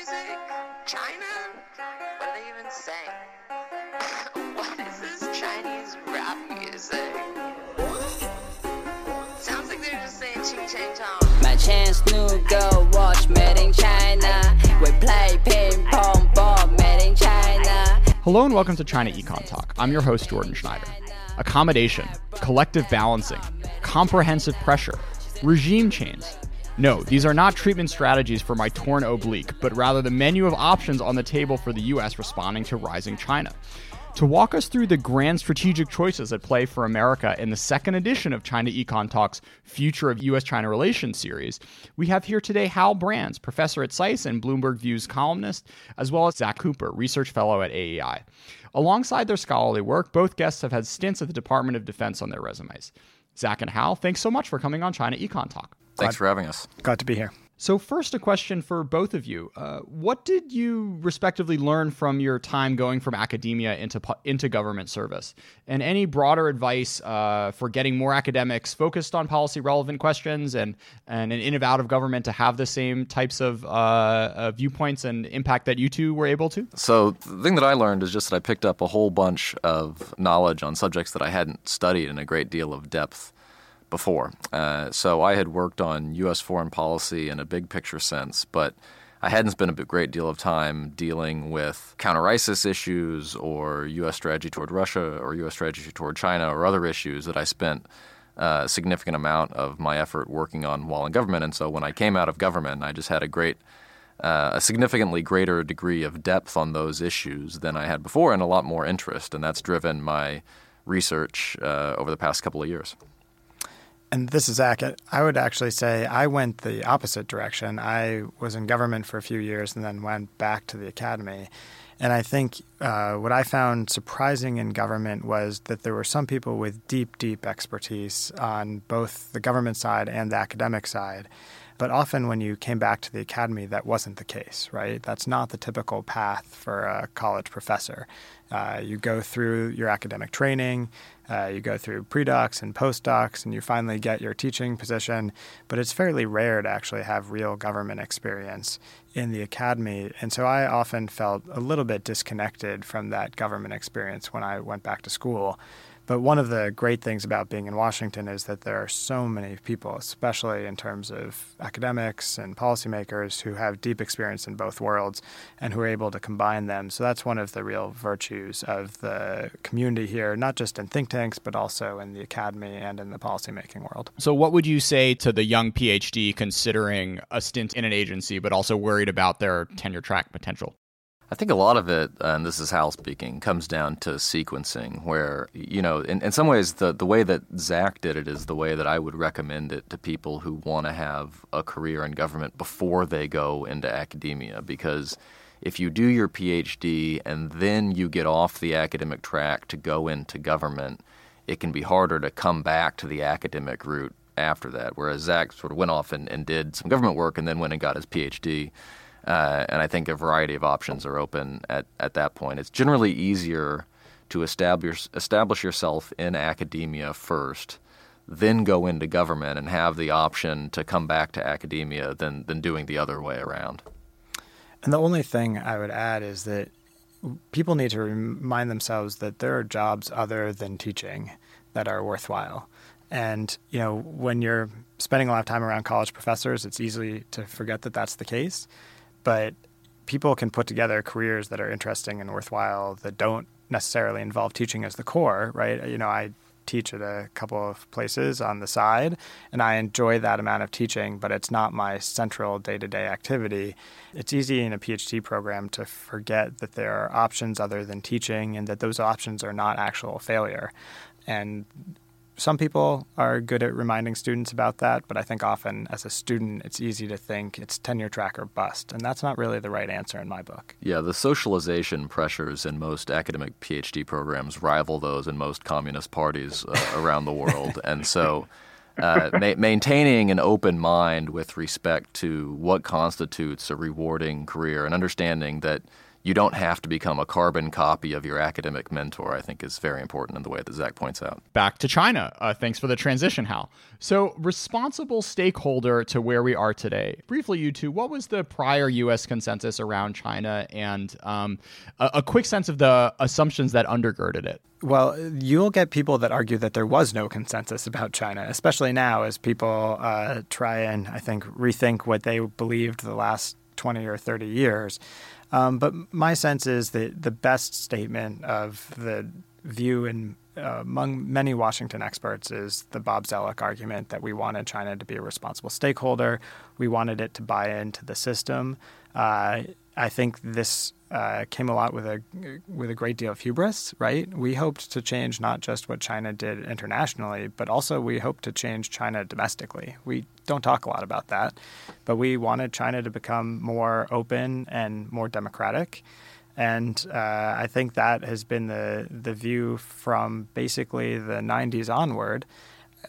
music? China? What are they even saying? what is this Chinese rap music? Sounds like they're just saying ching chang chong. My chance new girl watch made in China. We play ping pong ball made in China. Hello and welcome to China Econ Talk. I'm your host, Jordan Schneider. Accommodation, collective balancing, comprehensive pressure, regime change. No, these are not treatment strategies for my torn oblique, but rather the menu of options on the table for the US responding to rising China. To walk us through the grand strategic choices at play for America in the second edition of China Econ Talk's Future of US China Relations series, we have here today Hal Brands, professor at SAIS and Bloomberg Views columnist, as well as Zack Cooper, research fellow at AEI. Alongside their scholarly work, both guests have had stints at the Department of Defense on their resumes. Zack and Hal, thanks so much for coming on China Econ Talk. Thanks for having us. Glad to be here. So, first, a question for both of you. Uh, what did you respectively learn from your time going from academia into into government service, and any broader advice uh, for getting more academics focused on policy relevant questions and and in and out of government to have the same types of uh, viewpoints and impact that you two were able to? So, the thing that I learned is just that I picked up a whole bunch of knowledge on subjects that I hadn't studied in a great deal of depth before. Uh, so I had worked on U.S. foreign policy in a big picture sense, but I hadn't spent a great deal of time dealing with counter ISIS issues or U.S. strategy toward Russia or U.S. strategy toward China or other issues that I spent uh, a significant amount of my effort working on while in government. And so when I came out of government, I just had a great, uh, a significantly greater degree of depth on those issues than I had before and a lot more interest. And that's driven my research uh, over the past couple of years and this is Zack. I would actually say I went the opposite direction. I was in government for a few years and then went back to the academy. And I think uh, what I found surprising in government was that there were some people with deep, deep expertise on both the government side and the academic side. But often when you came back to the academy, that wasn't the case, right? That's not the typical path for a college professor. Uh, you go through your academic training, uh, you go through pre-docs and postdocs, and you finally get your teaching position. But it's fairly rare to actually have real government experience in the academy. And so I often felt a little bit disconnected from that government experience when I went back to school. But one of the great things about being in Washington is that there are so many people, especially in terms of academics and policymakers, who have deep experience in both worlds and who are able to combine them. So that's one of the real virtues of the community here, not just in think tanks, but also in the academy and in the policymaking world. So, what would you say to the young PhD considering a stint in an agency, but also worried about their tenure track potential? I think a lot of it, and this is Hal speaking, comes down to sequencing, where, you know, in, in some ways, the, the way that Zack did it is the way that I would recommend it to people who want to have a career in government before they go into academia. Because if you do your PhD and then you get off the academic track to go into government, it can be harder to come back to the academic route after that. Whereas Zack sort of went off and, and did some government work and then went and got his PhD. Uh, and I think a variety of options are open at, at that point. It's generally easier to establish establish yourself in academia first, then go into government and have the option to come back to academia than than doing the other way around. And the only thing I would add is that people need to remind themselves that there are jobs other than teaching that are worthwhile. And you know, when you're spending a lot of time around college professors, it's easy to forget that that's the case but people can put together careers that are interesting and worthwhile that don't necessarily involve teaching as the core, right? You know, I teach at a couple of places on the side, and I enjoy that amount of teaching, but it's not my central day to day activity. It's easy in a PhD program to forget that there are options other than teaching and that those options are not actual failure. And some people are good at reminding students about that, but I think often as a student, it's easy to think it's tenure track or bust. And that's not really the right answer in my book. Yeah, the socialization pressures in most academic PhD programs rival those in most communist parties uh, around the world. And so uh, ma- maintaining an open mind with respect to what constitutes a rewarding career and understanding that you don't have to become a carbon copy of your academic mentor, I think is very important in the way that Zack points out. Back to China. Uh, thanks for the transition, Hal. So, responsible stakeholder to where we are today. Briefly, you two, what was the prior U.S. consensus around China and um, a, a quick sense of the assumptions that undergirded it? Well, you'll get people that argue that there was no consensus about China, especially now as people uh, try and, I think, rethink what they believed the last 20 or 30 years. Um, but my sense is that the best statement of the view in uh, among many Washington experts is the Bob Zoellick argument that we wanted China to be a responsible stakeholder. We wanted it to buy into the system. Uh, I think this uh, came a lot with a with a great deal of hubris, right? We hoped to change not just what China did internationally, but also we hoped to change China domestically. We don't talk a lot about that, but we wanted China to become more open and more democratic. And uh, I think that has been the the view from basically the 90s onward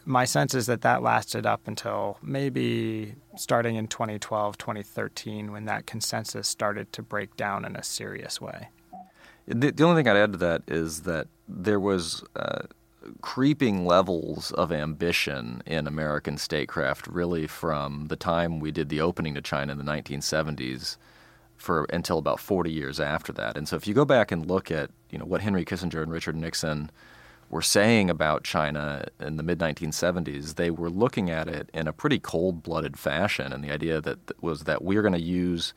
my sense is that that lasted up until maybe starting in 2012, 2013, when that consensus started to break down in a serious way. The, the only thing I'd add to that is that there was uh, creeping levels of ambition in American statecraft really from the time we did the opening to China in the 1970s for until about 40 years after that. And so if you go back and look at you know what Henry Kissinger and Richard Nixon – were saying about China in the mid 1970s, they were looking at it in a pretty cold blooded fashion. And the idea that was that we're going to use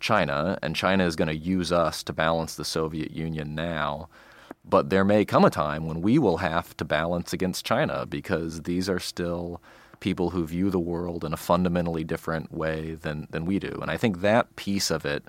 China and China is going to use us to balance the Soviet Union now. But there may come a time when we will have to balance against China because these are still people who view the world in a fundamentally different way than, than we do. And I think that piece of it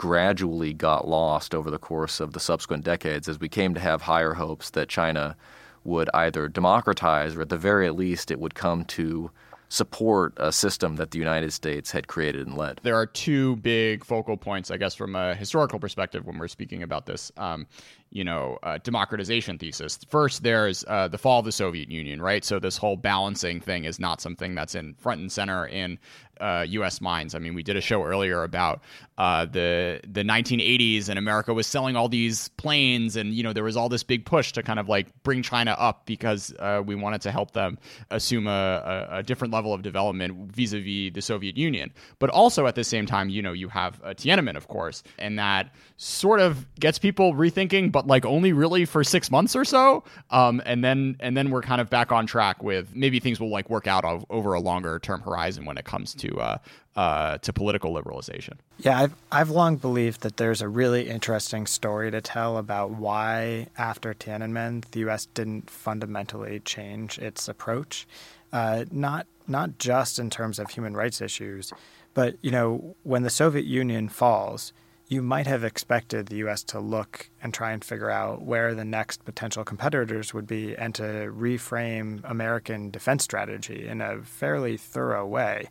gradually got lost over the course of the subsequent decades as we came to have higher hopes that China would either democratize or at the very least it would come to support a system that the United States had created and led. There are two big focal points, I guess, from a historical perspective when we're speaking about this. Um, you know, uh, democratization thesis. First, there's uh, the fall of the Soviet Union, right? So this whole balancing thing is not something that's in front and center in uh, U.S. mines. I mean, we did a show earlier about uh, the the 1980s, and America was selling all these planes, and you know there was all this big push to kind of like bring China up because uh, we wanted to help them assume a, a, a different level of development vis-a-vis the Soviet Union. But also at the same time, you know, you have uh, Tiananmen, of course, and that sort of gets people rethinking, but like only really for six months or so, um, and then and then we're kind of back on track with maybe things will like work out over a longer term horizon when it comes to uh, uh, to political liberalization. Yeah, I've I've long believed that there's a really interesting story to tell about why after Tiananmen the U.S. didn't fundamentally change its approach, uh, not not just in terms of human rights issues, but you know when the Soviet Union falls you might have expected the U.S. to look and try and figure out where the next potential competitors would be and to reframe American defense strategy in a fairly thorough way.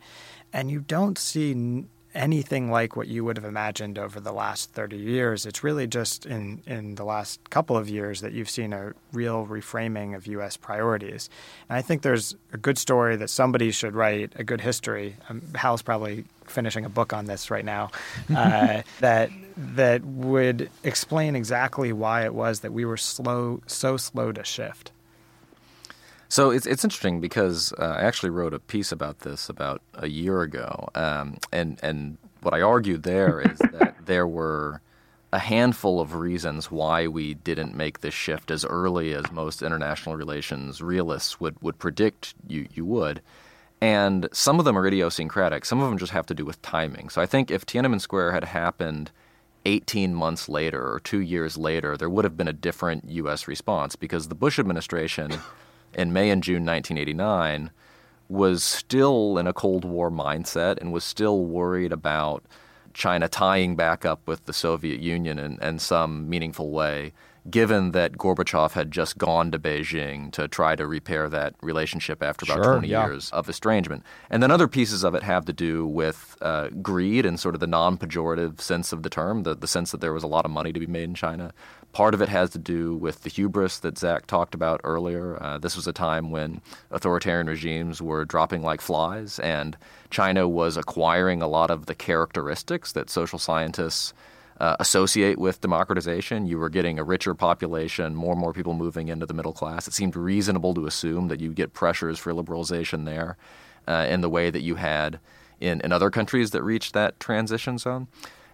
And you don't see anything like what you would have imagined over the last 30 years. It's really just in, in the last couple of years that you've seen a real reframing of U.S. priorities. And I think there's a good story that somebody should write, a good history. Um, Hal's probably finishing a book on this right now uh, that that would explain exactly why it was that we were slow, so slow to shift. So it's it's interesting because uh, I actually wrote a piece about this about a year ago, um, and and what I argued there is that there were a handful of reasons why we didn't make this shift as early as most international relations realists would would predict you you would. And some of them are idiosyncratic. Some of them just have to do with timing. So I think if Tiananmen Square had happened 18 months later or two years later, there would have been a different U.S. response because the Bush administration in May and June 1989 was still in a Cold War mindset and was still worried about China tying back up with the Soviet Union in, in some meaningful way, given that Gorbachev had just gone to Beijing to try to repair that relationship after about sure, 20 yeah. years of estrangement. And then other pieces of it have to do with uh, greed and sort of the non pejorative sense of the term, the, the sense that there was a lot of money to be made in China. Part of it has to do with the hubris that Zack talked about earlier. Uh, this was a time when authoritarian regimes were dropping like flies, and China was acquiring a lot of the characteristics that social scientists uh, associate with democratization. You were getting a richer population, more and more people moving into the middle class. It seemed reasonable to assume that you get pressures for liberalization there uh, in the way that you had in, in other countries that reached that transition zone.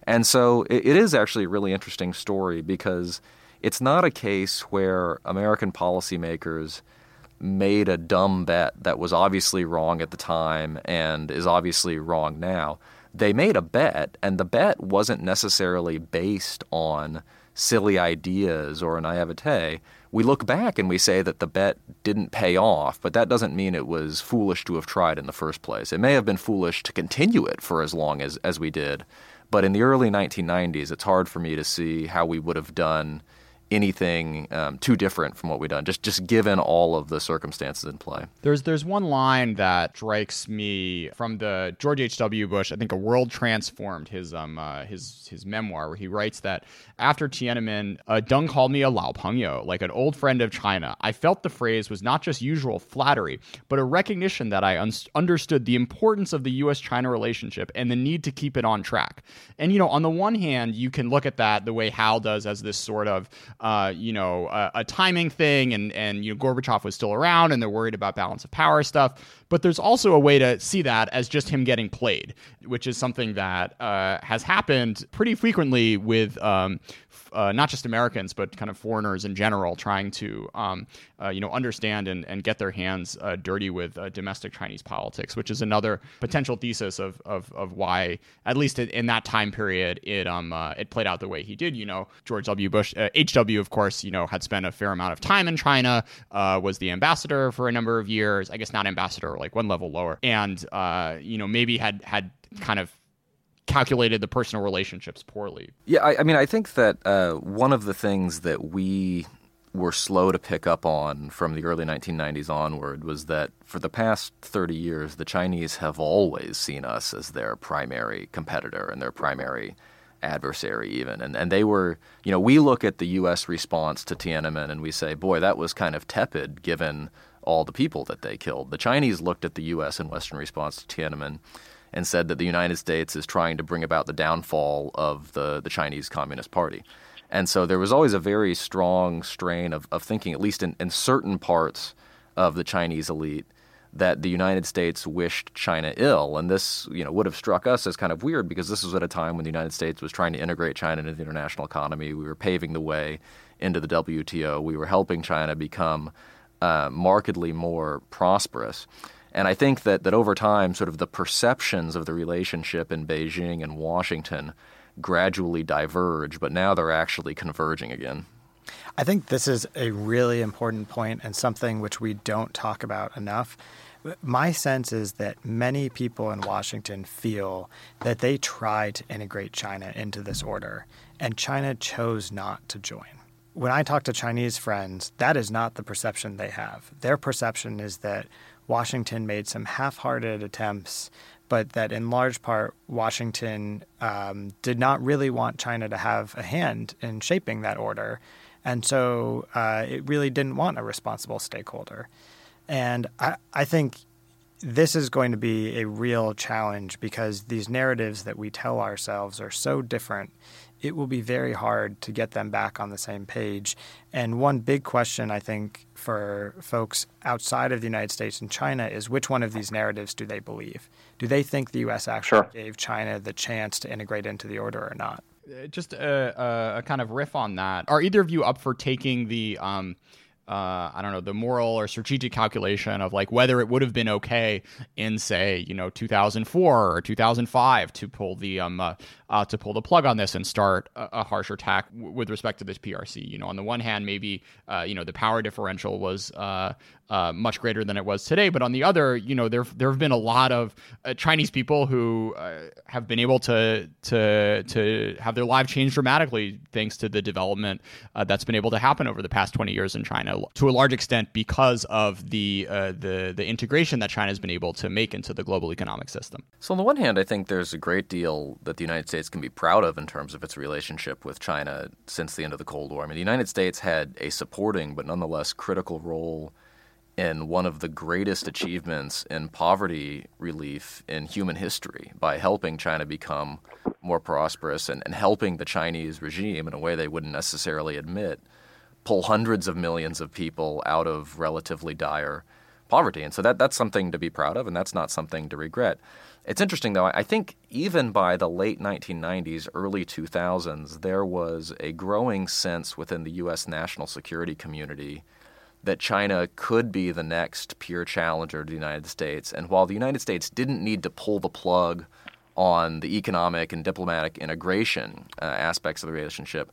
And so it, it is actually a really interesting story because it's not a case where American policymakers made a dumb bet that was obviously wrong at the time and is obviously wrong now they made a bet, and the bet wasn't necessarily based on silly ideas or naivete. We look back and we say that the bet didn't pay off, but that doesn't mean it was foolish to have tried in the first place. It may have been foolish to continue it for as long as, as we did, but in the early 1990s, it's hard for me to see how we would have done anything um, too different from what we've done, just just given all of the circumstances in play. There's there's one line that strikes me from the George H. W. Bush, I think a world transformed his um uh, his his memoir where he writes that after Tiananmen, uh, Deng called me a Lao Pengyou, like an old friend of China. I felt the phrase was not just usual flattery, but a recognition that I un- understood the importance of the U.S.-China relationship and the need to keep it on track. And you know, on the one hand, you can look at that the way Hal does as this sort of uh, you know, a, a, timing thing, and and you know, Gorbachev was still around, and they're worried about balance of power stuff. But there's also a way to see that as just him getting played, which is something that uh, has happened pretty frequently with um, uh, not just Americans, but kind of foreigners in general, trying to um, uh, you know understand and, and get their hands uh, dirty with uh, domestic Chinese politics, which is another potential thesis of, of, of why, at least in that time period, it um uh, it played out the way he did. You know, George W. Bush, H.W. Uh, of course, you know, had spent a fair amount of time in China, was the ambassador for a number of years. I guess not ambassador, like one level lower, and you know maybe had had kind of calculated the personal relationships poorly. Yeah, I, I mean, I think that uh, one of the things that we were slow to pick up on from the early 1990s onward was that for the past 30 years, the Chinese have always seen us as their primary competitor and their primary adversary, even. And, and they were, you know, we look at the U.S. response to Tiananmen and we say, boy, that was kind of tepid given all the people that they killed. The Chinese looked at the U.S. and Western response to Tiananmen and said that the United States is trying to bring about the downfall of the, the Chinese Communist Party. And so there was always a very strong strain of, of thinking, at least in, in certain parts of the Chinese elite, that the United States wished China ill. And this, you know, would have struck us as kind of weird because this was at a time when the United States was trying to integrate China into the international economy. We were paving the way into the WTO. We were helping China become uh, markedly more prosperous. And I think that, that over time, sort of the perceptions of the relationship in Beijing and Washington gradually diverge, but now they're actually converging again. I think this is a really important point and something which we don't talk about enough. My sense is that many people in Washington feel that they tried to integrate China into this order, and China chose not to join. When I talk to Chinese friends, that is not the perception they have. Their perception is that Washington made some half hearted attempts, but that in large part, Washington um, did not really want China to have a hand in shaping that order. And so uh, it really didn't want a responsible stakeholder. And I, I think this is going to be a real challenge because these narratives that we tell ourselves are so different it will be very hard to get them back on the same page. And one big question, I think, for folks outside of the United States and China is which one of these narratives do they believe? Do they think the U.S. actually sure. gave China the chance to integrate into the order or not? Uh, just a, a, a, kind of riff on that. Are either of you up for taking the um, uh, I don't know, the moral or strategic calculation of like whether it would have been okay in say, you know, 2004 or 2005 to pull the um uh, uh, to pull the plug on this and start a, a harsher attack w- with respect to this PRC. You know, on the one hand, maybe uh, you know the power differential was uh, uh, much greater than it was today. But on the other, you know, there there have been a lot of uh, Chinese people who uh, have been able to to to have their lives changed dramatically thanks to the development that's been able to happen over the past twenty years in China, to a large extent because of the the the integration that China has been able to make into the global economic system. So on the one hand, I think there's a great deal that the United States can be proud of in terms of its relationship with China since the end of the Cold War. I mean, the United States had a supporting but nonetheless critical role in one of the greatest achievements in poverty relief in human history by helping China become more prosperous, and, and helping the Chinese regime in a way they wouldn't necessarily admit pull hundreds of millions of people out of relatively dire poverty. And so that, that's something to be proud of, and that's not something to regret. It's interesting, though. I think even by the late 1990s, early 2000s, there was a growing sense within the U.S. national security community that China could be the next peer challenger to the United States. And while the United States didn't need to pull the plug on the economic and diplomatic integration uh, aspects of the relationship,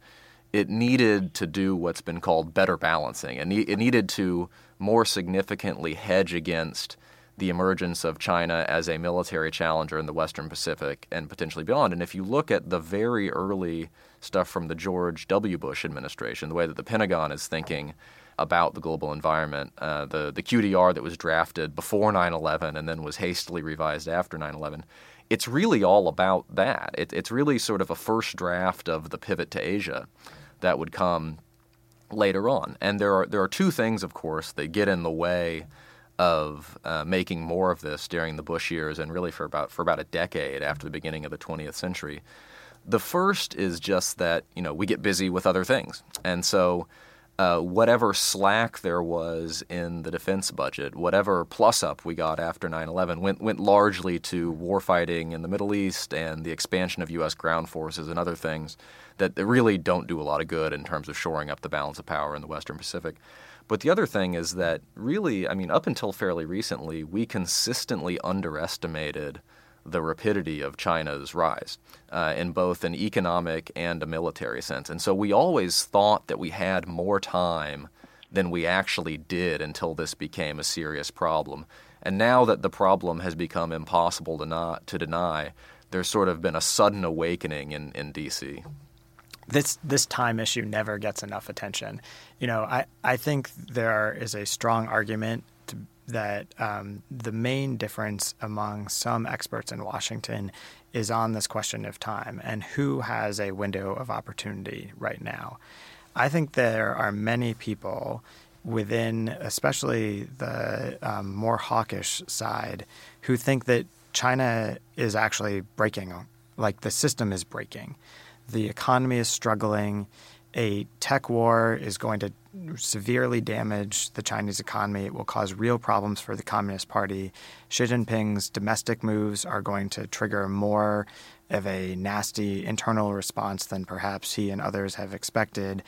it needed to do what's been called better balancing. And it needed to more significantly hedge against the emergence of China as a military challenger in the Western Pacific and potentially beyond. And if you look at the very early stuff from the George W. Bush administration, the way that the Pentagon is thinking about the global environment, uh, the, the QDR that was drafted before 9 11 and then was hastily revised after 9 11, it's really all about that. It, it's really sort of a first draft of the pivot to Asia that would come later on. And there are there are two things, of course, that get in the way of uh, making more of this during the Bush years and really for about for about a decade after the beginning of the 20th century. The first is just that you know we get busy with other things, and so uh, whatever slack there was in the defense budget, whatever plus up we got after 9/11, went went largely to warfighting in the Middle East and the expansion of U.S. ground forces and other things that really don't do a lot of good in terms of shoring up the balance of power in the Western Pacific. But the other thing is that really, I mean, up until fairly recently, we consistently underestimated the rapidity of China's rise uh, in both an economic and a military sense. And so we always thought that we had more time than we actually did until this became a serious problem. And now that the problem has become impossible to not to deny, there's sort of been a sudden awakening in, in DC this this time issue never gets enough attention. You know, I, I think there is a strong argument to, that um, the main difference among some experts in Washington is on this question of time and who has a window of opportunity right now. I think there are many people within, especially the um, more hawkish side, who think that China is actually breaking, like the system is breaking the economy is struggling. A tech war is going to severely damage the Chinese economy. It will cause real problems for the Communist Party. Xi Jinping's domestic moves are going to trigger more of a nasty internal response than perhaps he and others have expected.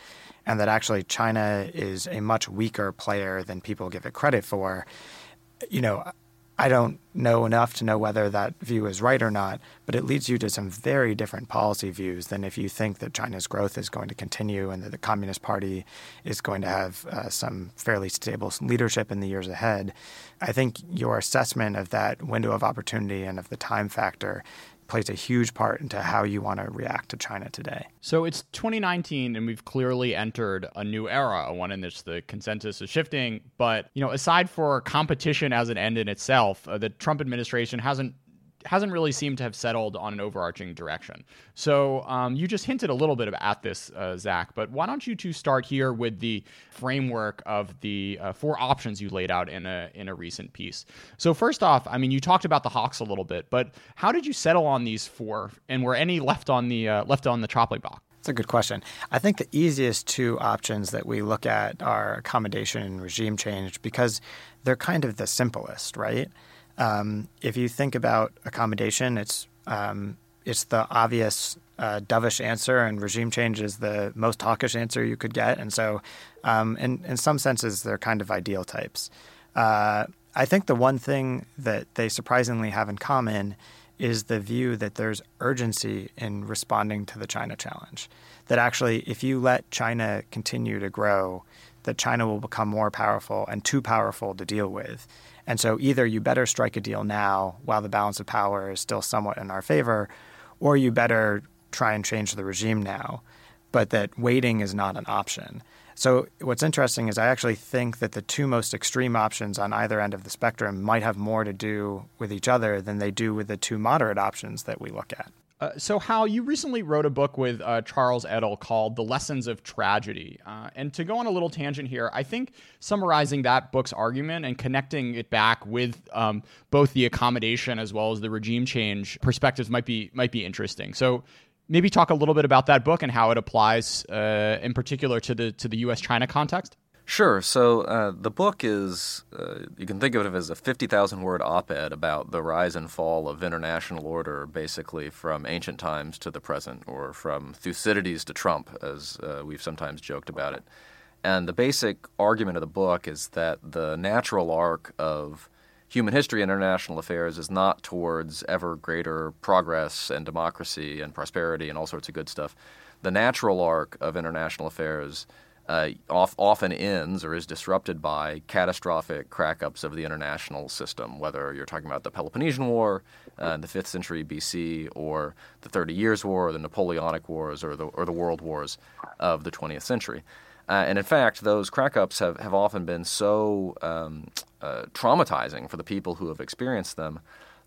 And that actually China is a much weaker player than people give it credit for. You know, I don't know enough to know whether that view is right or not, but it leads you to some very different policy views than if you think that China's growth is going to continue and that the Communist Party is going to have uh, some fairly stable leadership in the years ahead. I think your assessment of that window of opportunity and of the time factor plays a huge part into how you want to react to China today. So it's 2019 and we've clearly entered a new era, one in which the consensus is shifting, but you know, aside for competition as an end in itself, uh, the Trump administration hasn't hasn't really seemed to have settled on an overarching direction. So um, you just hinted a little bit at this, uh, Zack, but why don't you two start here with the framework of the uh, four options you laid out in a in a recent piece. So first off, I mean, you talked about the Hawks a little bit, but how did you settle on these four, and were any left on the uh, left on the chopping block? That's a good question. I think the easiest two options that we look at are accommodation and regime change because they're kind of the simplest, right? Um, if you think about accommodation, it's um, it's the obvious uh, dovish answer, and regime change is the most hawkish answer you could get. And so, um, in in some senses, they're kind of ideal types. Uh, I think the one thing that they surprisingly have in common is the view that there's urgency in responding to the China challenge. That actually, if you let China continue to grow, that China will become more powerful and too powerful to deal with. And so either you better strike a deal now while the balance of power is still somewhat in our favor, or you better try and change the regime now, but that waiting is not an option. So what's interesting is I actually think that the two most extreme options on either end of the spectrum might have more to do with each other than they do with the two moderate options that we look at. Uh, so, Hal, you recently wrote a book with uh, Charles Edel called The Lessons of Tragedy. Uh, and to go on a little tangent here, I think summarizing that book's argument and connecting it back with um, both the accommodation as well as the regime change perspectives might be might be interesting. So, maybe talk a little bit about that book and how it applies, uh, in particular, to the to the U.S. China context. Sure. So uh, the book is, uh, you can think of it as a 50,000 word op ed about the rise and fall of international order, basically from ancient times to the present, or from Thucydides to Trump, as uh, we've sometimes joked about it. And the basic argument of the book is that the natural arc of human history and international affairs is not towards ever greater progress and democracy and prosperity and all sorts of good stuff. The natural arc of international affairs uh, off, often ends or is disrupted by catastrophic crackups of the international system, whether you're talking about the Peloponnesian War uh, in the 5th century BC or the Thirty Years' War or the Napoleonic Wars or the, or the World Wars of the 20th century. Uh, and in fact, those crackups have, have often been so um, uh, traumatizing for the people who have experienced them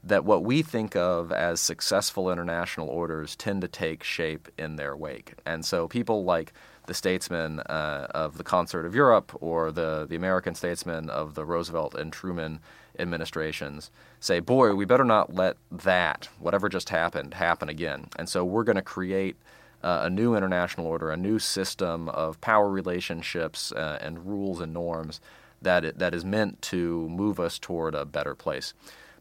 that what we think of as successful international orders tend to take shape in their wake. And so people like the statesmen uh, of the Concert of Europe or the, the American statesmen of the Roosevelt and Truman administrations say, boy, we better not let that, whatever just happened, happen again. And so we're going to create uh, a new international order, a new system of power relationships uh, and rules and norms that, it, that is meant to move us toward a better place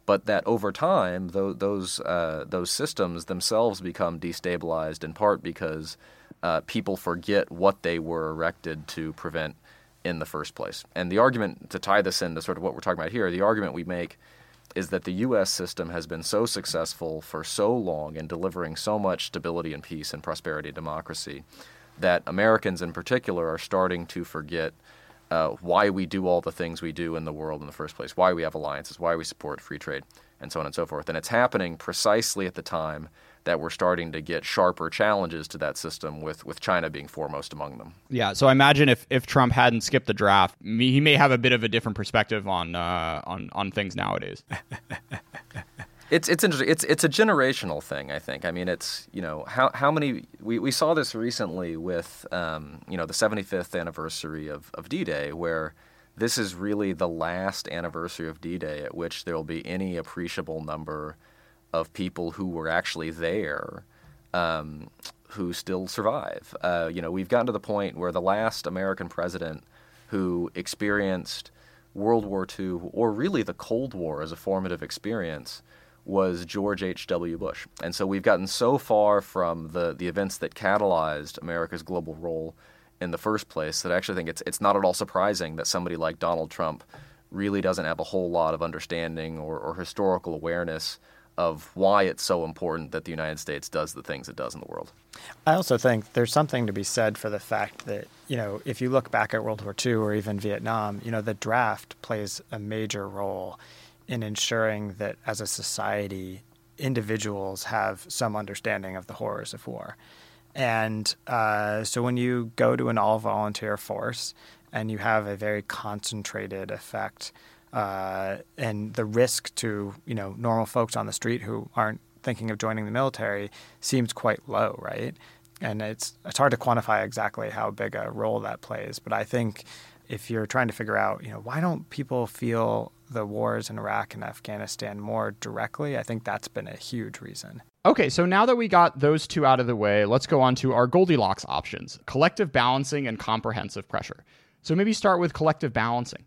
but that over time, those those, uh, those systems themselves become destabilized in part because uh, people forget what they were erected to prevent in the first place. And the argument to tie this into sort of what we're talking about here, the argument we make is that the U.S. system has been so successful for so long in delivering so much stability and peace and prosperity and democracy that Americans in particular are starting to forget uh, why we do all the things we do in the world in the first place, why we have alliances, why we support free trade, and so on and so forth. And it's happening precisely at the time that we're starting to get sharper challenges to that system with, with China being foremost among them. Yeah, so I imagine if, if Trump hadn't skipped the draft, he may have a bit of a different perspective on uh, on on things nowadays. it's it's interesting. It's it's a generational thing. I think. I mean, it's you know how how many we, we saw this recently with um, you know the 75th anniversary of of D-Day, where this is really the last anniversary of D-Day at which there will be any appreciable number of people who were actually there um, who still survive. Uh, you know, we've gotten to the point where the last American president who experienced World War II, or really the Cold War as a formative experience, was George H.W. Bush. And so we've gotten so far from the, the events that catalyzed America's global role in the first place that I actually think it's, it's not at all surprising that somebody like Donald Trump really doesn't have a whole lot of understanding or, or historical awareness of why it's so important that the United States does the things it does in the world. I also think there's something to be said for the fact that, you know, if you look back at World War II or even Vietnam, you know, the draft plays a major role in ensuring that as a society, individuals have some understanding of the horrors of war. And uh, so when you go to an all volunteer force and you have a very concentrated effect uh, and the risk to you know normal folks on the street who aren't thinking of joining the military seems quite low, right? And it's it's hard to quantify exactly how big a role that plays, but I think if you're trying to figure out, you know, why don't people feel the wars in Iraq and Afghanistan more directly, I think that's been a huge reason. Okay, so now that we got those two out of the way, let's go on to our Goldilocks options collective balancing and comprehensive pressure. So maybe start with collective balancing.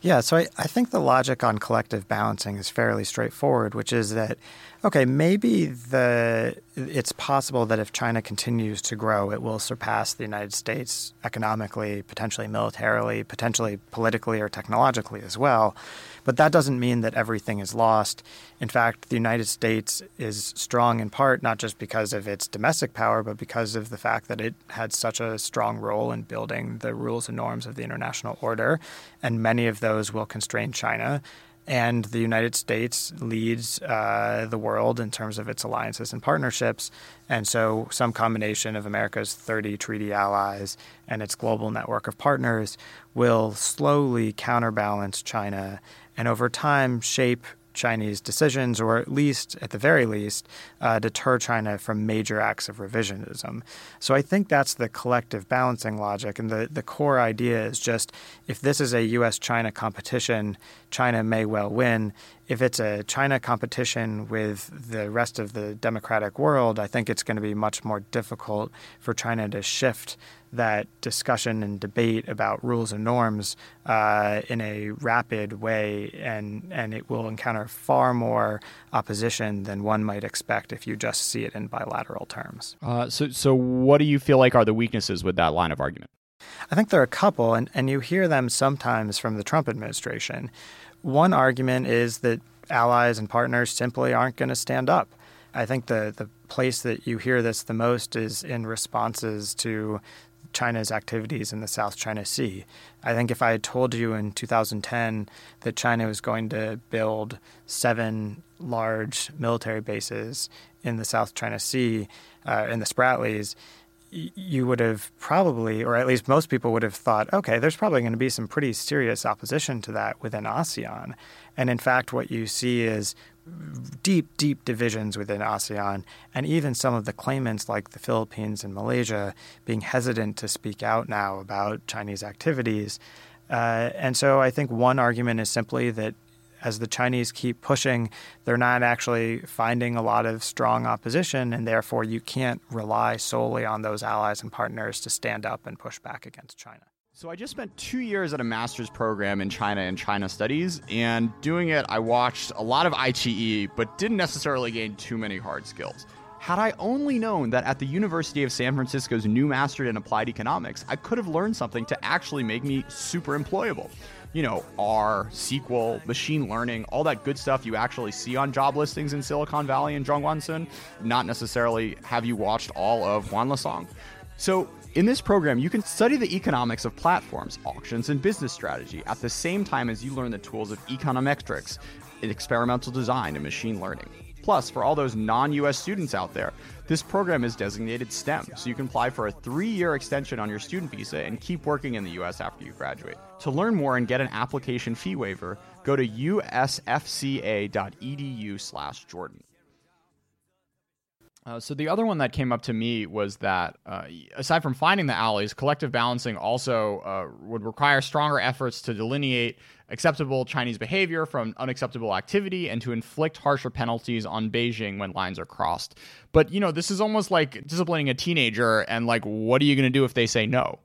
Yeah, so I, I think the logic on collective balancing is fairly straightforward, which is that, okay, maybe the it's possible that if China continues to grow, it will surpass the United States economically, potentially militarily, potentially politically or technologically as well. But that doesn't mean that everything is lost. In fact, the United States is strong in part not just because of its domestic power, but because of the fact that it had such a strong role in building the rules and norms of the international order. And many of those will constrain China. And the United States leads uh, the world in terms of its alliances and partnerships. And so, some combination of America's 30 treaty allies and its global network of partners will slowly counterbalance China and over time shape Chinese decisions, or at least, at the very least, uh, deter China from major acts of revisionism. So I think that's the collective balancing logic. And the, the core idea is just if this is a US China competition, China may well win. If it's a China competition with the rest of the democratic world, I think it's going to be much more difficult for China to shift that discussion and debate about rules and norms uh, in a rapid way, and, and it will encounter far more opposition than one might expect if you just see it in bilateral terms. Uh, so, so what do you feel like are the weaknesses with that line of argument? I think there are a couple, and, and you hear them sometimes from the Trump administration. One argument is that allies and partners simply aren't going to stand up. I think the, the place that you hear this the most is in responses to China's activities in the South China Sea. I think if I had told you in 2010 that China was going to build seven large military bases in the South China Sea, uh, in the Spratlys, you would have probably, or at least most people would have thought, okay, there's probably going to be some pretty serious opposition to that within ASEAN. And in fact, what you see is deep, deep divisions within ASEAN, and even some of the claimants, like the Philippines and Malaysia, being hesitant to speak out now about Chinese activities. Uh, and so I think one argument is simply that as the Chinese keep pushing, they're not actually finding a lot of strong opposition, and therefore you can't rely solely on those allies and partners to stand up and push back against China. So I just spent two years at a master's program in China and China studies, and doing it, I watched a lot of ITE, but didn't necessarily gain too many hard skills. Had I only known that at the University of San Francisco's new master in applied economics, I could have learned something to actually make me super employable. You know, R, SQL, machine learning, all that good stuff you actually see on job listings in Silicon Valley and Zhongguancun, not necessarily have you watched all of Huanlesong. So in this program, you can study the economics of platforms, auctions, and business strategy at the same time as you learn the tools of econometrics, experimental design, and machine learning. Plus, for all those non US students out there, this program is designated STEM, so you can apply for a three year extension on your student visa and keep working in the US after you graduate. To learn more and get an application fee waiver, go to usfca.edu slash Jordan. Uh, so the other one that came up to me was that uh, aside from finding the alleys, collective balancing also uh, would require stronger efforts to delineate acceptable Chinese behavior from unacceptable activity and to inflict harsher penalties on Beijing when lines are crossed. But you know, this is almost like disciplining a teenager and like, what are you going to do if they say no?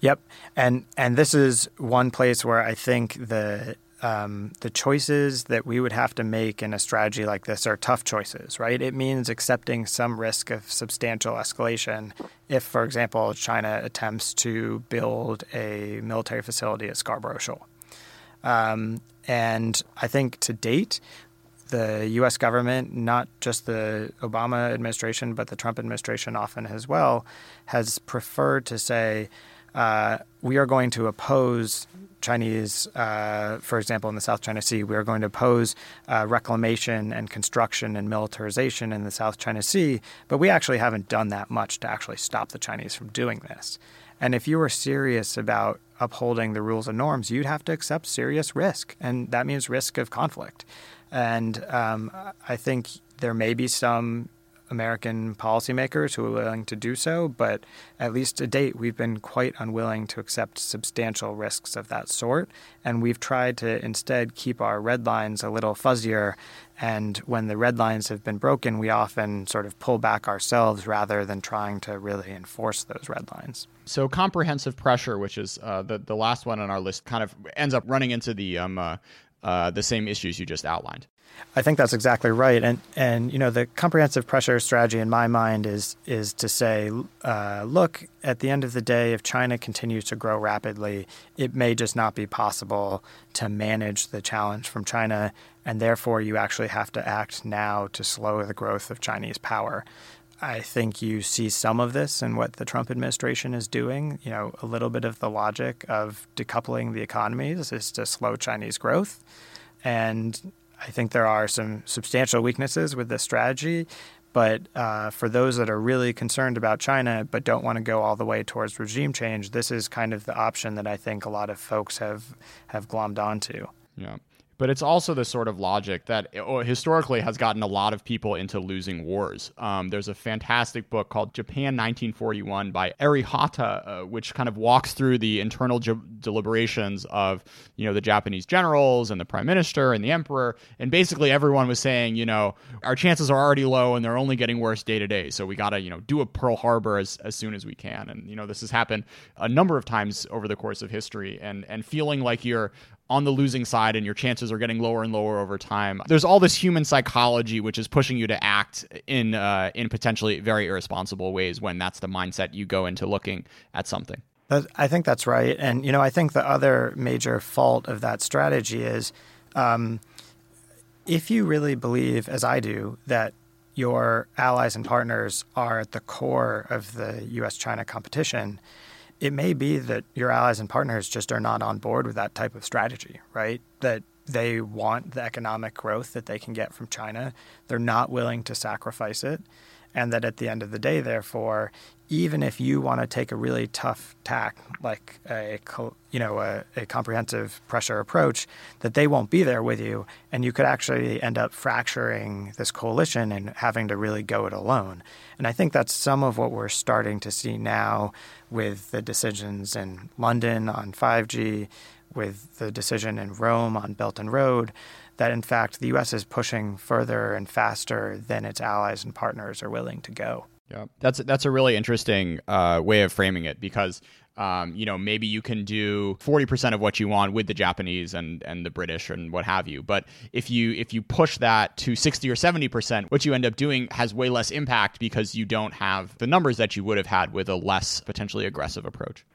Yep, and and this is one place where I think the um, the choices that we would have to make in a strategy like this are tough choices, right? It means accepting some risk of substantial escalation if, for example, China attempts to build a military facility at Scarborough Shoal. Um, and I think to date, the U.S. government, not just the Obama administration, but the Trump administration often as well, has preferred to say, uh, we are going to oppose Chinese, uh, for example, in the South China Sea, we are going to oppose uh, reclamation and construction and militarization in the South China Sea, but we actually haven't done that much to actually stop the Chinese from doing this. And if you were serious about upholding the rules and norms, you'd have to accept serious risk, and that means risk of conflict. And um, I think there may be some American policymakers who are willing to do so, but at least to date, we've been quite unwilling to accept substantial risks of that sort. And we've tried to instead keep our red lines a little fuzzier. And when the red lines have been broken, we often sort of pull back ourselves rather than trying to really enforce those red lines. So, comprehensive pressure, which is uh, the, the last one on our list, kind of ends up running into the um, uh, uh, the same issues you just outlined. I think that's exactly right, and and you know the comprehensive pressure strategy in my mind is is to say, uh, look, at the end of the day, if China continues to grow rapidly, it may just not be possible to manage the challenge from China, and therefore you actually have to act now to slow the growth of Chinese power. I think you see some of this in what the Trump administration is doing. You know, a little bit of the logic of decoupling the economies is to slow Chinese growth. And I think there are some substantial weaknesses with this strategy. But uh, for those that are really concerned about China but don't want to go all the way towards regime change, this is kind of the option that I think a lot of folks have have glommed onto. Yeah. But it's also the sort of logic that oh, historically has gotten a lot of people into losing wars. Um, there's a fantastic book called Japan 1941 by Eri Hotta, uh, which kind of walks through the internal deliberations of you know the Japanese generals and the prime minister and the emperor, and basically everyone was saying, you know, our chances are already low and they're only getting worse day to day, so we got to you know do a Pearl Harbor as, as soon as we can. And you know this has happened a number of times over the course of history, and and feeling like you're on the losing side and your chances are getting lower and lower over time. There's all this human psychology which is pushing you to act in uh, in potentially very irresponsible ways when that's the mindset you go into looking at something. I think that's right, and you know I think the other major fault of that strategy is um, if you really believe, as I do, that your allies and partners are at the core of the U.S.-China competition it may be that your allies and partners just are not on board with that type of strategy, right? That they want the economic growth that they can get from China. They're not willing to sacrifice it. And that at the end of the day, therefore, even if you want to take a really tough tack, like a you know a, a, comprehensive pressure approach, that they won't be there with you, and you could actually end up fracturing this coalition and having to really go it alone. And I think that's some of what we're starting to see now with the decisions in London on 5G, with the decision in Rome on Belt and Road, that in fact the U.S. is pushing further and faster than its allies and partners are willing to go. Yeah, that's that's a really interesting uh, way of framing it because um, you know maybe you can do 40% of what you want with the Japanese and and the British and what have you, but if you if you push that to 60 or 70%, what you end up doing has way less impact because you don't have the numbers that you would have had with a less potentially aggressive approach.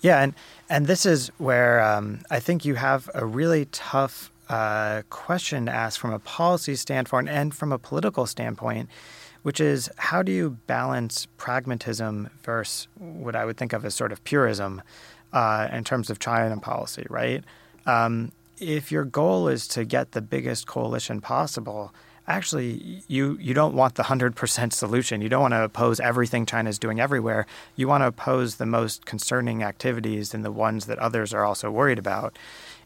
Yeah, and and this is where um, I think you have a really tough uh, question to ask from a policy standpoint and from a political standpoint which is how do you balance pragmatism versus what I would think of as sort of purism uh, in terms of China policy, right? Um, if your goal is to get the biggest coalition possible, actually you you don't want the 100% solution. You don't want to oppose everything China is doing everywhere. You want to oppose the most concerning activities and the ones that others are also worried about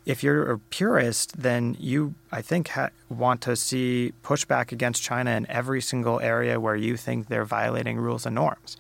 if you're a purist, then you, I think, ha- want to see pushback against China in every single area where you think they're violating rules and norms.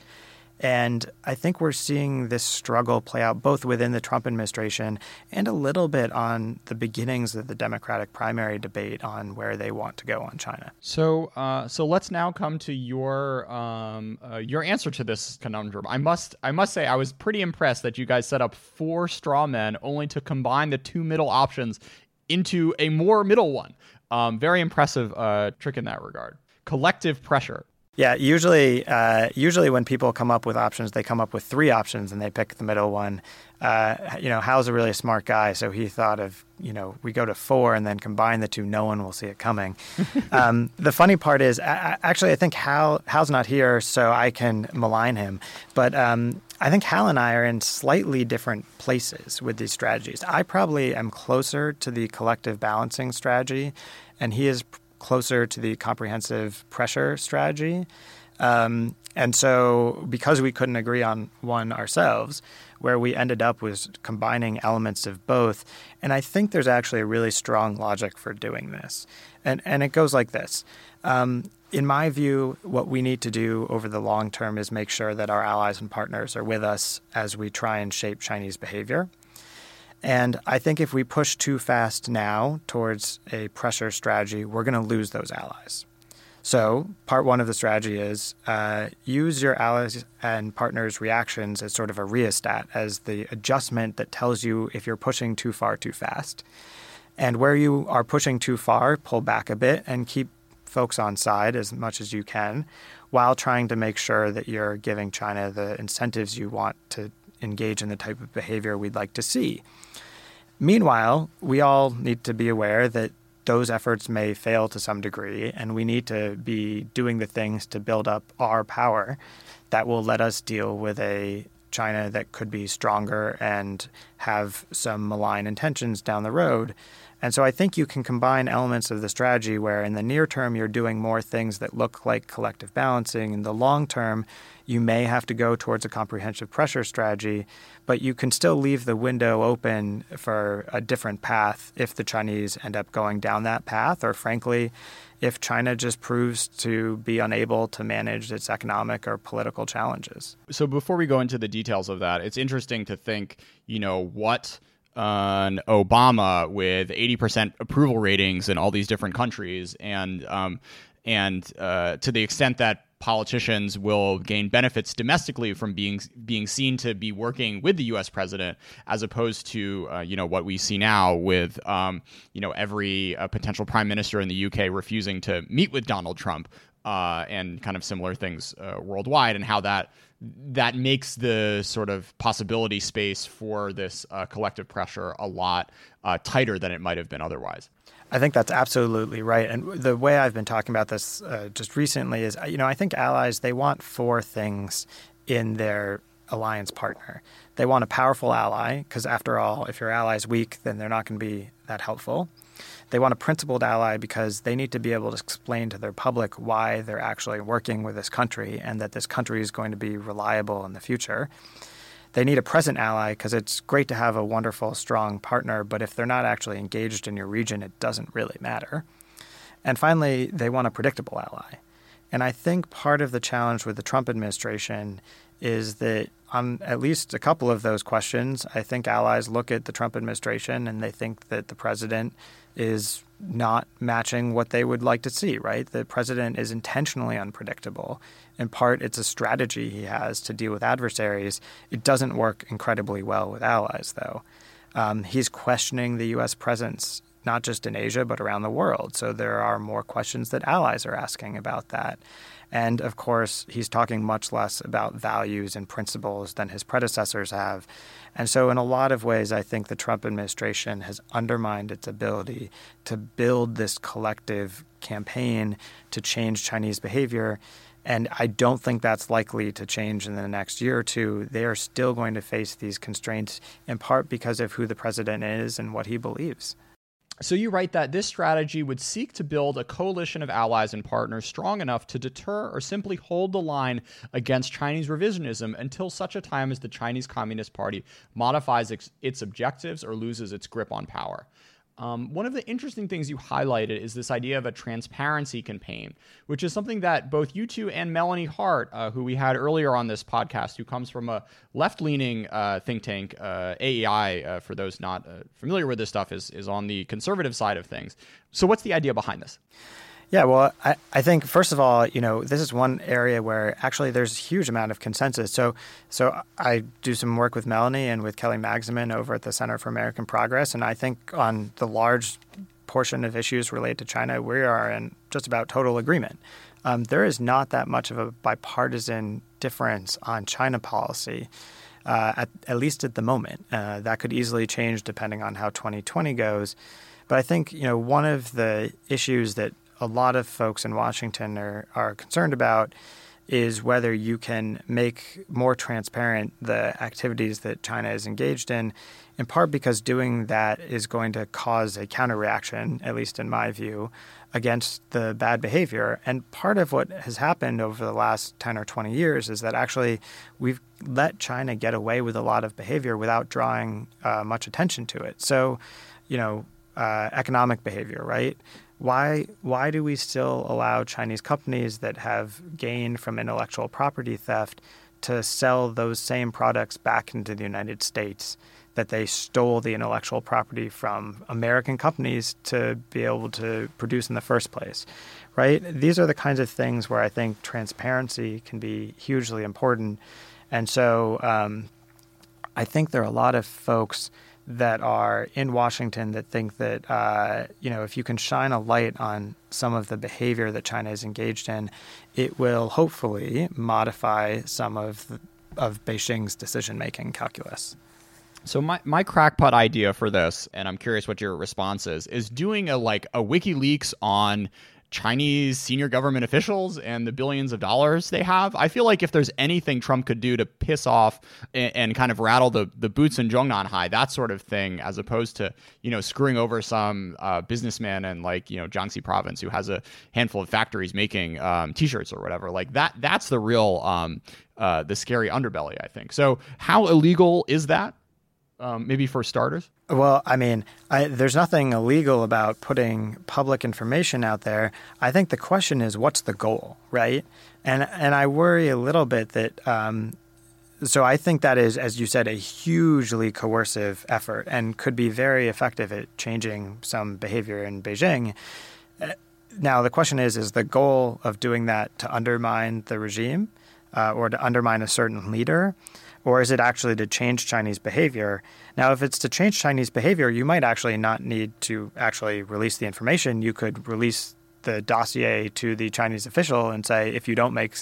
And I think we're seeing this struggle play out both within the Trump administration and a little bit on the beginnings of the Democratic primary debate on where they want to go on China. So, uh, so let's now come to your um, uh, your answer to this conundrum. I must I must say I was pretty impressed that you guys set up four straw men only to combine the two middle options into a more middle one. Um, very impressive uh, trick in that regard. Collective pressure. Yeah, usually, uh, usually when people come up with options, they come up with three options and they pick the middle one. Uh, you know, Hal's a really smart guy, so he thought of, you know, we go to four and then combine the two. No one will see it coming. um, the funny part is, I, actually, I think Hal Hal's not here, so I can malign him. But um, I think Hal and I are in slightly different places with these strategies. I probably am closer to the collective balancing strategy, and he is closer to the comprehensive pressure strategy. Um, and so, because we couldn't agree on one ourselves, where we ended up was combining elements of both. And I think there's actually a really strong logic for doing this. And, and it goes like this. Um, in my view, what we need to do over the long term is make sure that our allies and partners are with us as we try and shape Chinese behavior. And I think if we push too fast now towards a pressure strategy, we're going to lose those allies. So, part one of the strategy is uh, use your allies and partners' reactions as sort of a rheostat, as the adjustment that tells you if you're pushing too far too fast. And where you are pushing too far, pull back a bit and keep folks on side as much as you can while trying to make sure that you're giving China the incentives you want to engage in the type of behavior we'd like to see. Meanwhile, we all need to be aware that those efforts may fail to some degree, and we need to be doing the things to build up our power that will let us deal with a China that could be stronger and have some malign intentions down the road. And so I think you can combine elements of the strategy where in the near term you're doing more things that look like collective balancing. In the long term, you may have to go towards a comprehensive pressure strategy, but you can still leave the window open for a different path if the Chinese end up going down that path, or frankly, if China just proves to be unable to manage its economic or political challenges. So before we go into the details of that, it's interesting to think, you know, what an Obama with 80% approval ratings in all these different countries, and um, and uh, to the extent that politicians will gain benefits domestically from being being seen to be working with the U.S. president, as opposed to uh, you know what we see now with um, you know every uh, potential prime minister in the U.K. refusing to meet with Donald Trump uh, and kind of similar things uh, worldwide, and how that that makes the sort of possibility space for this uh, collective pressure a lot uh, tighter than it might have been otherwise. I think that's absolutely right. And the way I've been talking about this uh, just recently is, you know, I think allies they want four things in their alliance partner. They want a powerful ally because, after all, if your ally is weak, then they're not going to be that helpful. They want a principled ally because they need to be able to explain to their public why they're actually working with this country and that this country is going to be reliable in the future. They need a present ally because it's great to have a wonderful, strong partner, but if they're not actually engaged in your region, it doesn't really matter. And finally, they want a predictable ally. And I think part of the challenge with the Trump administration is that on at least a couple of those questions, I think allies look at the Trump administration and they think that the president is not matching what they would like to see, right? The president is intentionally unpredictable. In part, it's a strategy he has to deal with adversaries. It doesn't work incredibly well with allies, though. Um, he's questioning the U.S. presence not just in Asia, but around the world. So there are more questions that allies are asking about that. And of course, he's talking much less about values and principles than his predecessors have. And so, in a lot of ways, I think the Trump administration has undermined its ability to build this collective campaign to change Chinese behavior. And I don't think that's likely to change in the next year or two. They are still going to face these constraints, in part because of who the president is and what he believes. So you write that this strategy would seek to build a coalition of allies and partners strong enough to deter or simply hold the line against Chinese revisionism until such a time as the Chinese Communist Party modifies its, objectives or loses its grip on power. Um, one of the interesting things you highlighted is this idea of a transparency campaign, which is something that both you two and Melanie Hart, uh, who we had earlier on this podcast, who comes from a left leaning uh, think tank, uh, AEI, uh, for those not uh, familiar with this stuff, is, is on the conservative side of things. So, what's the idea behind this? Yeah, well, I, I think first of all, you know, this is one area where actually there's a huge amount of consensus. So, so I do some work with Melanie and with Kelly Magsamen over at the Center for American Progress, and I think on the large portion of issues related to China, we are in just about total agreement. Um, there is not that much of a bipartisan difference on China policy. Uh, at, at, least at the moment. Uh, that could easily change depending on how 2020 goes. But I think you know one of the issues that a lot of folks in Washington are, are concerned about is whether you can make more transparent the activities that China is engaged in, in part because doing that is going to cause a counterreaction, at least in my view, against the bad behavior. And part of what has happened over the last 10 or 20 years is that actually we've let China get away with a lot of behavior without drawing uh, much attention to it. So, you know, uh, economic behavior, right? Why why do we still allow Chinese companies that have gained from intellectual property theft to sell those same products back into the United States that they stole the intellectual property from American companies to be able to produce in the first place? Right? These are the kinds of things where I think transparency can be hugely important. And so um, I think there are a lot of folks that are in Washington that think that uh, you know if you can shine a light on some of the behavior that China is engaged in, it will hopefully modify some of the, of Beijing's decision making calculus. So my, my crackpot idea for this, and I'm curious what your response is, is doing a like a WikiLeaks on Chinese senior government officials and the billions of dollars they have. I feel like if there's anything Trump could do to piss off and, and, kind of rattle the, the boots in Zhongnanhai, that sort of thing, as opposed to, you know, screwing over some uh, businessman in like, you know, Jiangxi province who has a handful of factories making um, t-shirts or whatever. Like that, that's the real, um, uh, the scary underbelly, I think. So how illegal is that? Um, maybe for starters? Well, I mean, I, there's nothing illegal about putting public information out there. I think the question is, what's the goal, right? And and I worry a little bit that. Um, so I think that is, as you said, a hugely coercive effort and could be very effective at changing some behavior in Beijing. Uh, now the question is: Is the goal of doing that to undermine the regime uh, or to undermine a certain leader? Or is it actually to change Chinese behavior? Now, if it's to change Chinese behavior, you might actually not need to actually release the information. You could release the dossier to the Chinese official and say, if you don't make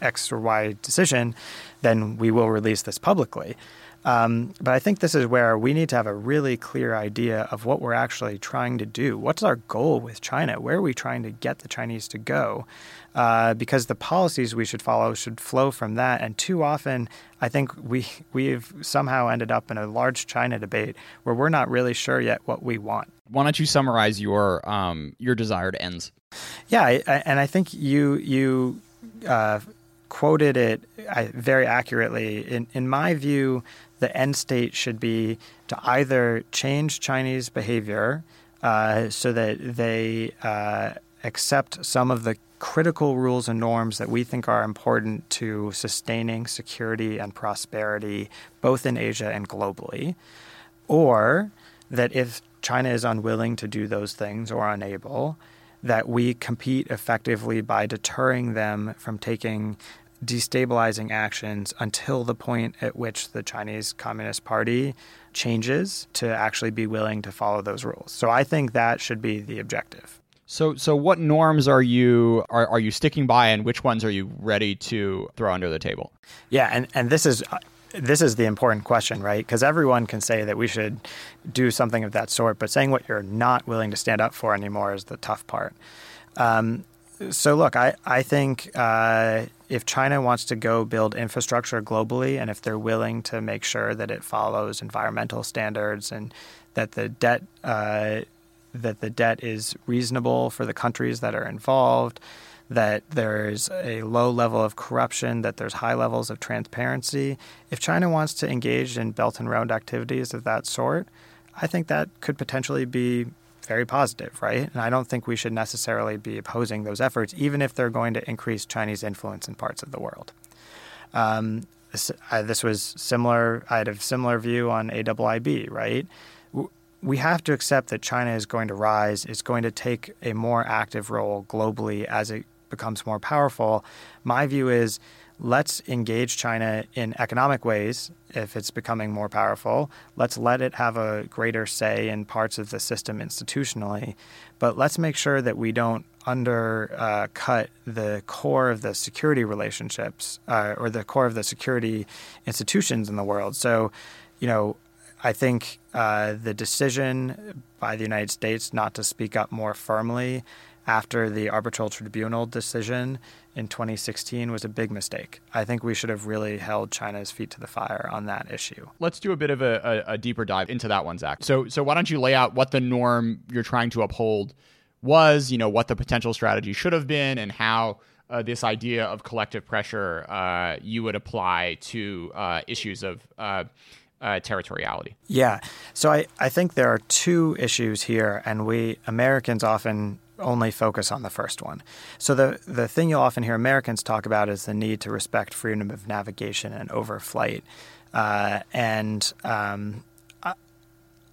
X or Y decision, then we will release this publicly. Um, but I think this is where we need to have a really clear idea of what we're actually trying to do. What's our goal with China? Where are we trying to get the Chinese to go? Uh, because the policies we should follow should flow from that. And too often, I think we we've somehow ended up in a large China debate where we're not really sure yet what we want. Why don't you summarize your um, your desired ends? Yeah, I, I, and I think you you. Uh, quoted it very accurately. In, in my view, the end state should be to either change Chinese behavior uh, so that they uh, accept some of the critical rules and norms that we think are important to sustaining security and prosperity both in Asia and globally, or that if China is unwilling to do those things or unable, that we compete effectively by deterring them from taking destabilizing actions until the point at which the Chinese Communist Party changes to actually be willing to follow those rules. So I think that should be the objective. So, so what norms are you are, are you sticking by, and which ones are you ready to throw under the table? Yeah, and and this is this is the important question, right? Because everyone can say that we should do something of that sort, but saying what you're not willing to stand up for anymore is the tough part. Um, so, look, I I think uh, if China wants to go build infrastructure globally, and if they're willing to make sure that it follows environmental standards and that the debt uh, that the debt is reasonable for the countries that are involved, that there's a low level of corruption, that there's high levels of transparency. If China wants to engage in Belt and Road activities of that sort, I think that could potentially be very positive, right? And I don't think we should necessarily be opposing those efforts, even if they're going to increase Chinese influence in parts of the world. Um, this, I, this was similar. I had a similar view on AIIB, right? We have to accept that China is going to rise, It's going to take a more active role globally as it becomes more powerful. My view is let's engage China in economic ways if it's becoming more powerful. Let's let it have a greater say in parts of the system institutionally. But let's make sure that we don't undercut uh, the core of the security relationships uh, or the core of the security institutions in the world. So, you know, I think uh, the decision by the United States not to speak up more firmly after the arbitral tribunal decision in 2016 was a big mistake. I think we should have really held China's feet to the fire on that issue. Let's do a bit of a, a, a deeper dive into that one, Zack. So, so why don't you lay out what the norm you're trying to uphold was? You know, what the potential strategy should have been, and how uh, this idea of collective pressure uh, you would apply to uh, issues of uh, territoriality. Yeah. So I, I think there are two issues here, and we Americans often only focus on the first one. So the the thing you'll often hear Americans talk about is the need to respect freedom of navigation and overflight, uh, and um, I,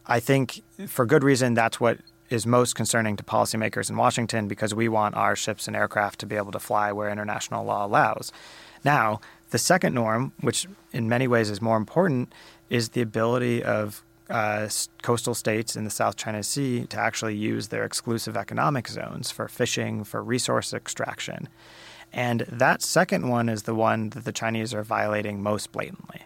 I think for good reason that's what is most concerning to policymakers in Washington because we want our ships and aircraft to be able to fly where international law allows. Now, the second norm, which in many ways is more important, is the ability of uh, coastal states in the South China Sea to actually use their exclusive economic zones for fishing, for resource extraction. And that second one is the one that the Chinese are violating most blatantly.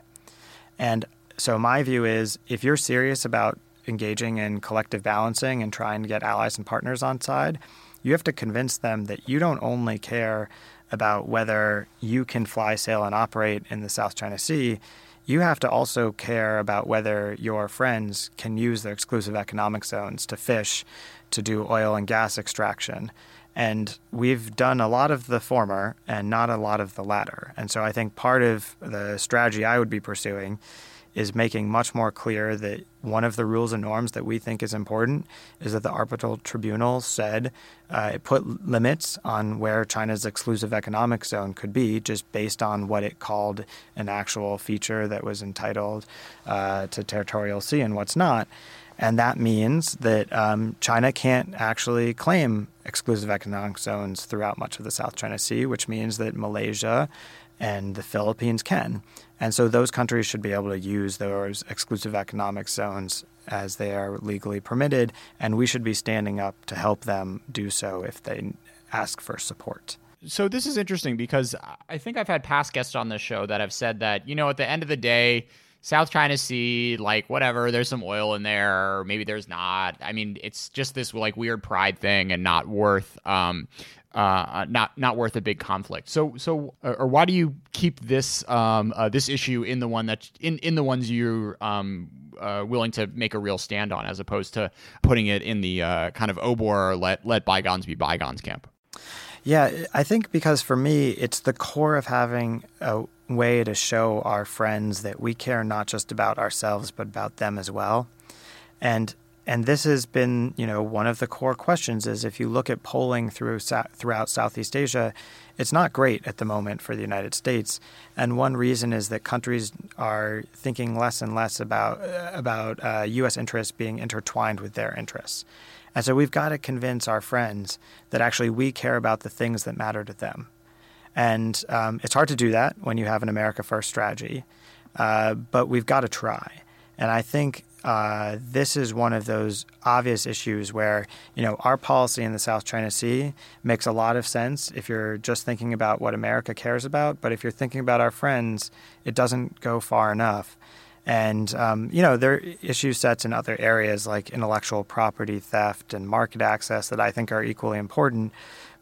And so, my view is if you're serious about engaging in collective balancing and trying to get allies and partners on side, you have to convince them that you don't only care about whether you can fly, sail, and operate in the South China Sea. You have to also care about whether your friends can use their exclusive economic zones to fish, to do oil and gas extraction. And we've done a lot of the former and not a lot of the latter. And so I think part of the strategy I would be pursuing is making much more clear that one of the rules and norms that we think is important is that the arbitral tribunal said uh, it put limits on where China's exclusive economic zone could be, just based on what it called an actual feature that was entitled uh, to territorial sea and what's not. And that means that um, China can't actually claim exclusive economic zones throughout much of the South China Sea, which means that Malaysia and the Philippines can. And so those countries should be able to use those exclusive economic zones as they are legally permitted, and we should be standing up to help them do so if they ask for support. So this is interesting because I think I've had past guests on this show that have said that, you know, at the end of the day, South China Sea, like whatever, there's some oil in there, maybe there's not. I mean, it's just this like weird pride thing and not worth um uh, not not worth a big conflict. So so or why do you keep this um uh, this issue in the one that in in the ones you're um uh, willing to make a real stand on, as opposed to putting it in the uh, kind of obor let let bygones be bygones camp? Yeah, I think because for me, it's the core of having a way to show our friends that we care not just about ourselves but about them as well. And and this has been, you know, one of the core questions is if you look at polling through throughout Southeast Asia, it's not great at the moment for the United States. And one reason is that countries are thinking less and less about about uh, U.S. interests being intertwined with their interests. And so we've got to convince our friends that actually we care about the things that matter to them. And um, it's hard to do that when you have an America First strategy, uh, but we've got to try. And I think uh, this is one of those obvious issues where you know our policy in the South China Sea makes a lot of sense if you're just thinking about what America cares about, but if you're thinking about our friends, it doesn't go far enough. And um, you know there are issue sets in other areas like intellectual property theft and market access that I think are equally important.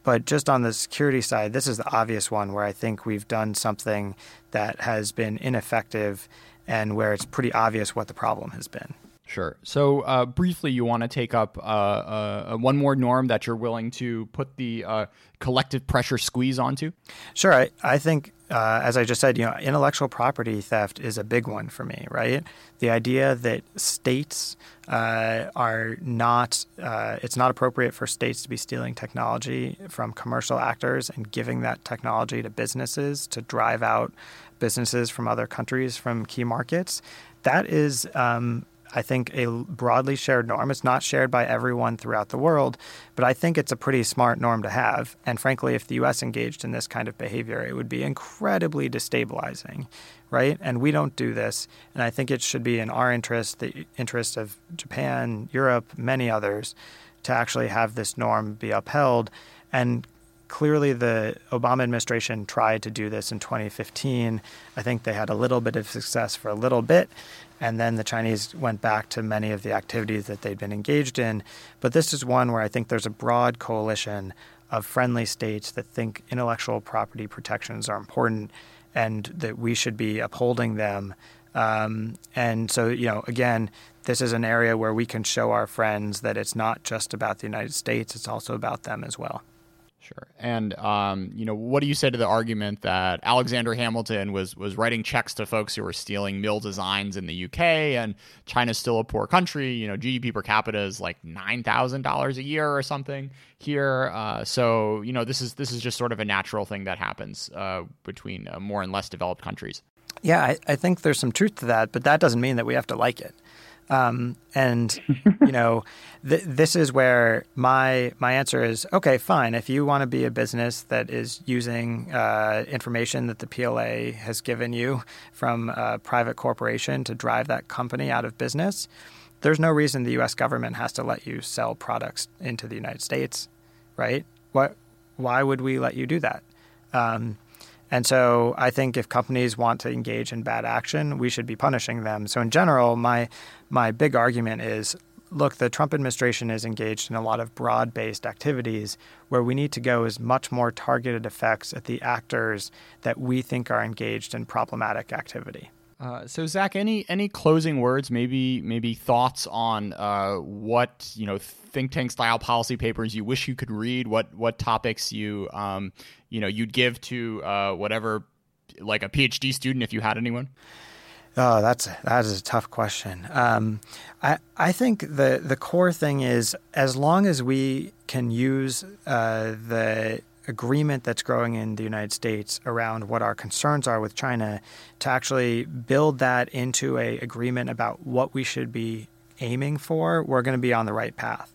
But just on the security side, this is the obvious one where I think we've done something that has been ineffective and where it's pretty obvious what the problem has been. Sure. So, uh, briefly, you want to take up uh, uh, one more norm that you're willing to put the uh, collective pressure squeeze onto? Sure. I, I think, uh, as I just said, you know, intellectual property theft is a big one for me, right? The idea that states uh, are not, it's not appropriate for states to be stealing technology from commercial actors and giving that technology to businesses to drive out businesses from other countries from key markets. That is, um, I think, a broadly shared norm. It's not shared by everyone throughout the world, but I think it's a pretty smart norm to have. And frankly, if the U.S. engaged in this kind of behavior, it would be incredibly destabilizing, right? And we don't do this. And I think it should be in our interest, the interest of Japan, Europe, many others, to actually have this norm be upheld and clearly the Obama administration tried to do this in 2015. I think they had a little bit of success for a little bit, and then the Chinese went back to many of the activities that they'd been engaged in. But this is one where I think there's a broad coalition of friendly states that think intellectual property protections are important and that we should be upholding them. Um, and so, you know, again, this is an area where we can show our friends that it's not just about the United States, it's also about them as well. Sure. And um, you know, what do you say to the argument that Alexander Hamilton was was writing checks to folks who were stealing mill designs in the UK, and China's still a poor country. You know, GDP per capita is like nine thousand dollars a year or something here. Uh, so you know, this is this is just sort of a natural thing that happens uh, between uh, more and less developed countries. Yeah, I, I think there's some truth to that, but that doesn't mean that we have to like it. Um, and you know, th- this is where my my answer is okay, fine. If you want to be a business that is using uh, information that the PLA has given you from a private corporation to drive that company out of business, there's no reason the U.S. government has to let you sell products into the United States, right? What? Why would we let you do that? Um, and so I think if companies want to engage in bad action, we should be punishing them. So in general, my my big argument is look, the Trump administration is engaged in a lot of broad based activities. Where we need to go is much more targeted effects at the actors that we think are engaged in problematic activity. Uh, so Zack, any any closing words? Maybe maybe thoughts on uh, what you know think tank style policy papers you wish you could read. What what topics you um, you know you'd give to uh, whatever like a PhD student if you had anyone. Oh, that's that is a tough question. Um, I I think the the core thing is as long as we can use uh, the agreement that's growing in the United States around what our concerns are with China to actually build that into a agreement about what we should be aiming for, we're going to be on the right path.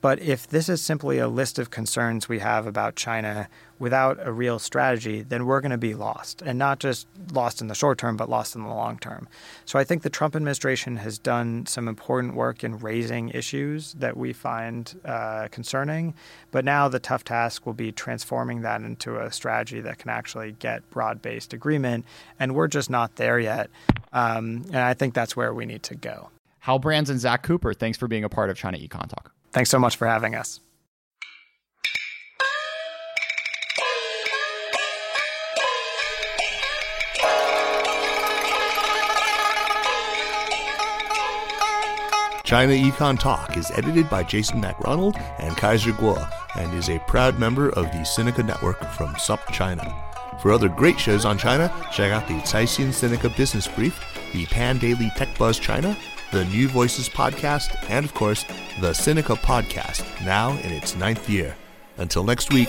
But if this is simply a list of concerns we have about China without a real strategy, then we're going to be lost. And not just lost in the short term, but lost in the long term. So I think the Trump administration has done some important work in raising issues that we find uh, concerning. But now the tough task will be transforming that into a strategy that can actually get broad based agreement. And we're just not there yet. Um, and I think that's where we need to go. Hal Brands and Zack Cooper, thanks for being a part of China Econ Talk. Thanks so much for having us. China Econ Talk is edited by Jason MacRonald and Kaiser Kuo and is a proud member of the Sinica Network from SupChina. For other great shows on China, check out the Caixin Sinica Business Brief, the Pan Daily Tech Buzz China, the New Voices podcast, and of course, the Sinica podcast, now in its ninth year. Until next week.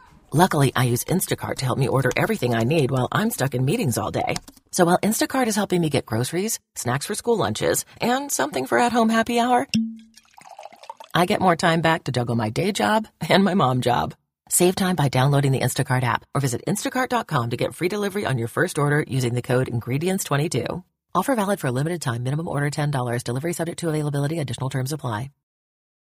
Luckily, I use Instacart to help me order everything I need while I'm stuck in meetings all day. So while Instacart is helping me get groceries, snacks for school lunches, and something for at home happy hour, I get more time back to juggle my day job and my mom job. Save time by downloading the Instacart app or visit instacart.com to get free delivery on your first order using the code INGREDIENTS22. Offer valid for a limited time. Minimum order $10. Delivery subject to availability. Additional terms apply.